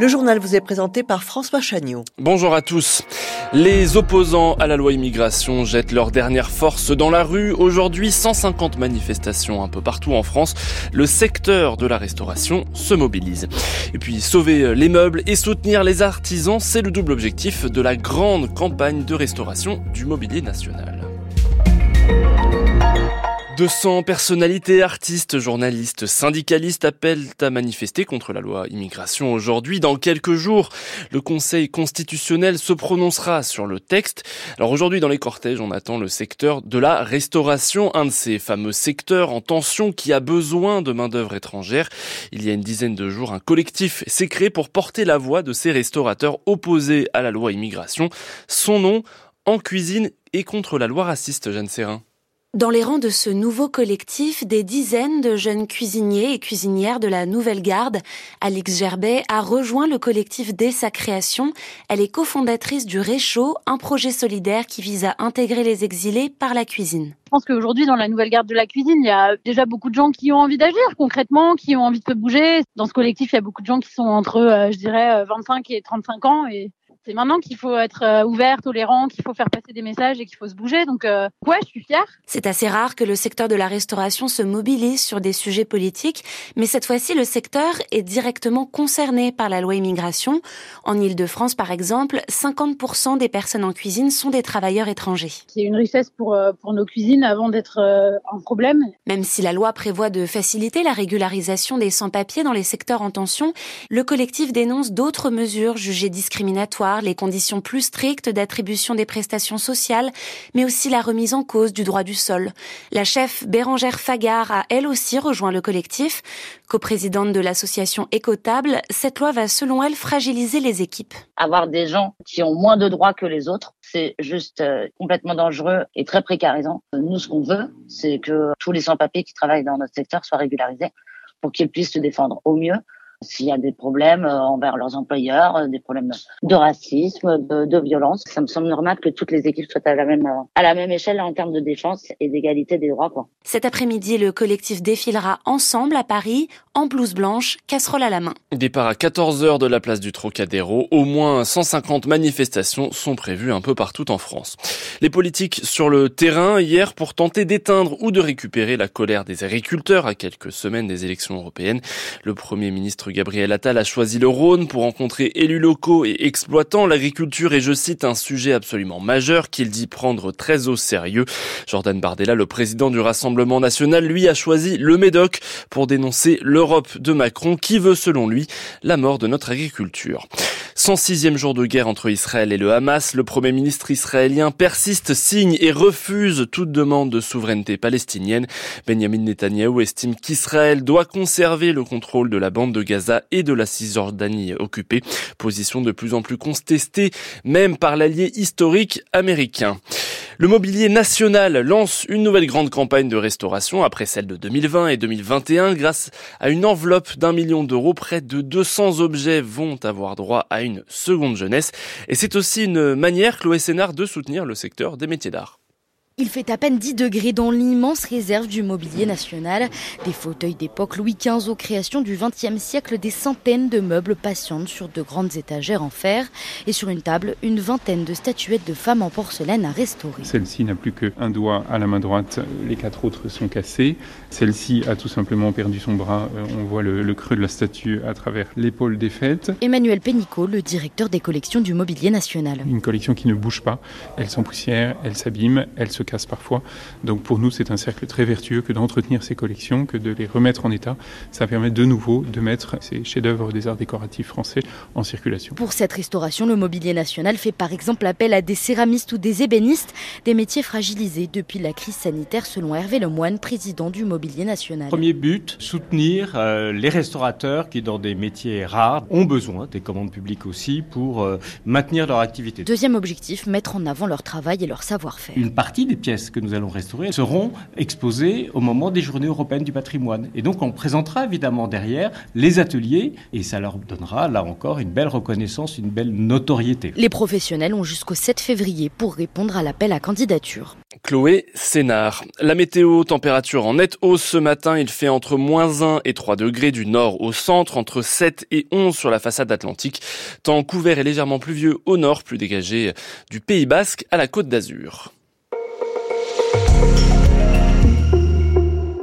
Le journal vous est présenté par François Chagnot. Bonjour à tous. Les opposants à la loi immigration jettent leur dernière force dans la rue. Aujourd'hui, 150 manifestations un peu partout en France. Le secteur de la restauration se mobilise. Et puis, sauver les meubles et soutenir les artisans, c'est le double objectif de la grande campagne de restauration du mobilier national. 200 personnalités, artistes, journalistes, syndicalistes appellent à manifester contre la loi immigration aujourd'hui. Dans quelques jours, le Conseil constitutionnel se prononcera sur le texte. Alors aujourd'hui, dans les cortèges, on attend le secteur de la restauration, un de ces fameux secteurs en tension qui a besoin de main-d'œuvre étrangère. Il y a une dizaine de jours, un collectif s'est créé pour porter la voix de ces restaurateurs opposés à la loi immigration. Son nom, En cuisine et contre la loi raciste, Jeanne Serrin. Dans les rangs de ce nouveau collectif, des dizaines de jeunes cuisiniers et cuisinières de la Nouvelle Garde. Alix Gerbet a rejoint le collectif dès sa création. Elle est cofondatrice du Réchaud, un projet solidaire qui vise à intégrer les exilés par la cuisine. Je pense qu'aujourd'hui, dans la Nouvelle Garde de la cuisine, il y a déjà beaucoup de gens qui ont envie d'agir concrètement, qui ont envie de se bouger. Dans ce collectif, il y a beaucoup de gens qui sont entre, euh, je dirais, 25 et 35 ans et c'est maintenant qu'il faut être euh, ouvert, tolérant, qu'il faut faire passer des messages et qu'il faut se bouger. Donc, euh, ouais, je suis fière. C'est assez rare que le secteur de la restauration se mobilise sur des sujets politiques, mais cette fois-ci, le secteur est directement concerné par la loi immigration. En Ile-de-France, par exemple, 50% des personnes en cuisine sont des travailleurs étrangers. C'est une richesse pour, euh, pour nos cuisines avant d'être un problème. Même si la loi prévoit de faciliter la régularisation des sans-papiers dans les secteurs en tension, le collectif dénonce d'autres mesures jugées discriminatoires les conditions plus strictes d'attribution des prestations sociales, mais aussi la remise en cause du droit du sol. La chef Bérangère Fagard a elle aussi rejoint le collectif. Coprésidente de l'association Écotable, cette loi va selon elle fragiliser les équipes. Avoir des gens qui ont moins de droits que les autres, c'est juste euh, complètement dangereux et très précarisant. Nous, ce qu'on veut, c'est que tous les sans-papiers qui travaillent dans notre secteur soient régularisés pour qu'ils puissent se défendre au mieux s'il y a des problèmes euh, envers leurs employeurs, euh, des problèmes de racisme, de, violence, ça me semble normal que toutes les équipes soient à la même euh, à la même échelle en termes de défense et d'égalité des droits. Quoi. Cet après-midi, le collectif défilera ensemble à Paris en blouse blanche, casserole à la main. Départ à 14h de la place du Trocadéro. Au moins 150 manifestations sont prévues un peu partout en France. Les politiques sur le terrain hier pour tenter d'éteindre ou de récupérer la colère des agriculteurs à quelques semaines des élections européennes. Le premier ministre Gabriel Attal a choisi le Rhône pour rencontrer élus locaux et exploitants. L'agriculture est, je cite, un sujet absolument majeur qu'il dit prendre très au sérieux. Jordan Bardella, le président du Rassemblement national, lui a choisi le Médoc pour dénoncer l'Europe de Macron qui veut, selon lui, la mort de notre agriculture. 106e jour de guerre entre Israël et le Hamas, le premier ministre israélien persiste, signe et refuse toute demande de souveraineté palestinienne. Benjamin Netanyahu estime qu'Israël doit conserver le contrôle de la bande de Gaza et de la Cisjordanie occupée, position de plus en plus contestée même par l'allié historique américain. Le mobilier national lance une nouvelle grande campagne de restauration après celle de 2020 et 2021 grâce à une enveloppe d'un million d'euros. Près de 200 objets vont avoir droit à une seconde jeunesse et c'est aussi une manière, Chloé Sénard, de soutenir le secteur des métiers d'art. Il fait à peine 10 degrés dans l'immense réserve du mobilier national. Des fauteuils d'époque Louis XV aux créations du XXe siècle, des centaines de meubles patientent sur de grandes étagères en fer. Et sur une table, une vingtaine de statuettes de femmes en porcelaine à restaurer. Celle-ci n'a plus qu'un doigt à la main droite, les quatre autres sont cassés. Celle-ci a tout simplement perdu son bras. Euh, on voit le, le creux de la statue à travers l'épaule défaite. Emmanuel Pénicaud, le directeur des collections du mobilier national. Une collection qui ne bouge pas. Elle s'empoussière, elle s'abîme, elle se casse parfois. Donc pour nous, c'est un cercle très vertueux que d'entretenir ces collections, que de les remettre en état. Ça permet de nouveau de mettre ces chefs-d'œuvre des arts décoratifs français en circulation. Pour cette restauration, le Mobilier National fait par exemple appel à des céramistes ou des ébénistes, des métiers fragilisés depuis la crise sanitaire, selon Hervé Lemoine, président du Mobilier National. Premier but, soutenir euh, les restaurateurs qui, dans des métiers rares, ont besoin des commandes publiques aussi pour euh, maintenir leur activité. Deuxième objectif, mettre en avant leur travail et leur savoir-faire. Une partie des pièces que nous allons restaurer seront exposées au moment des journées européennes du patrimoine. Et donc on présentera évidemment derrière les ateliers et ça leur donnera là encore une belle reconnaissance, une belle notoriété. Les professionnels ont jusqu'au 7 février pour répondre à l'appel à candidature. Chloé Sénard. La météo, température en nette hausse ce matin. Il fait entre moins 1 et 3 degrés du nord au centre, entre 7 et 11 sur la façade atlantique. Temps couvert et légèrement pluvieux au nord, plus dégagé du Pays Basque à la côte d'Azur.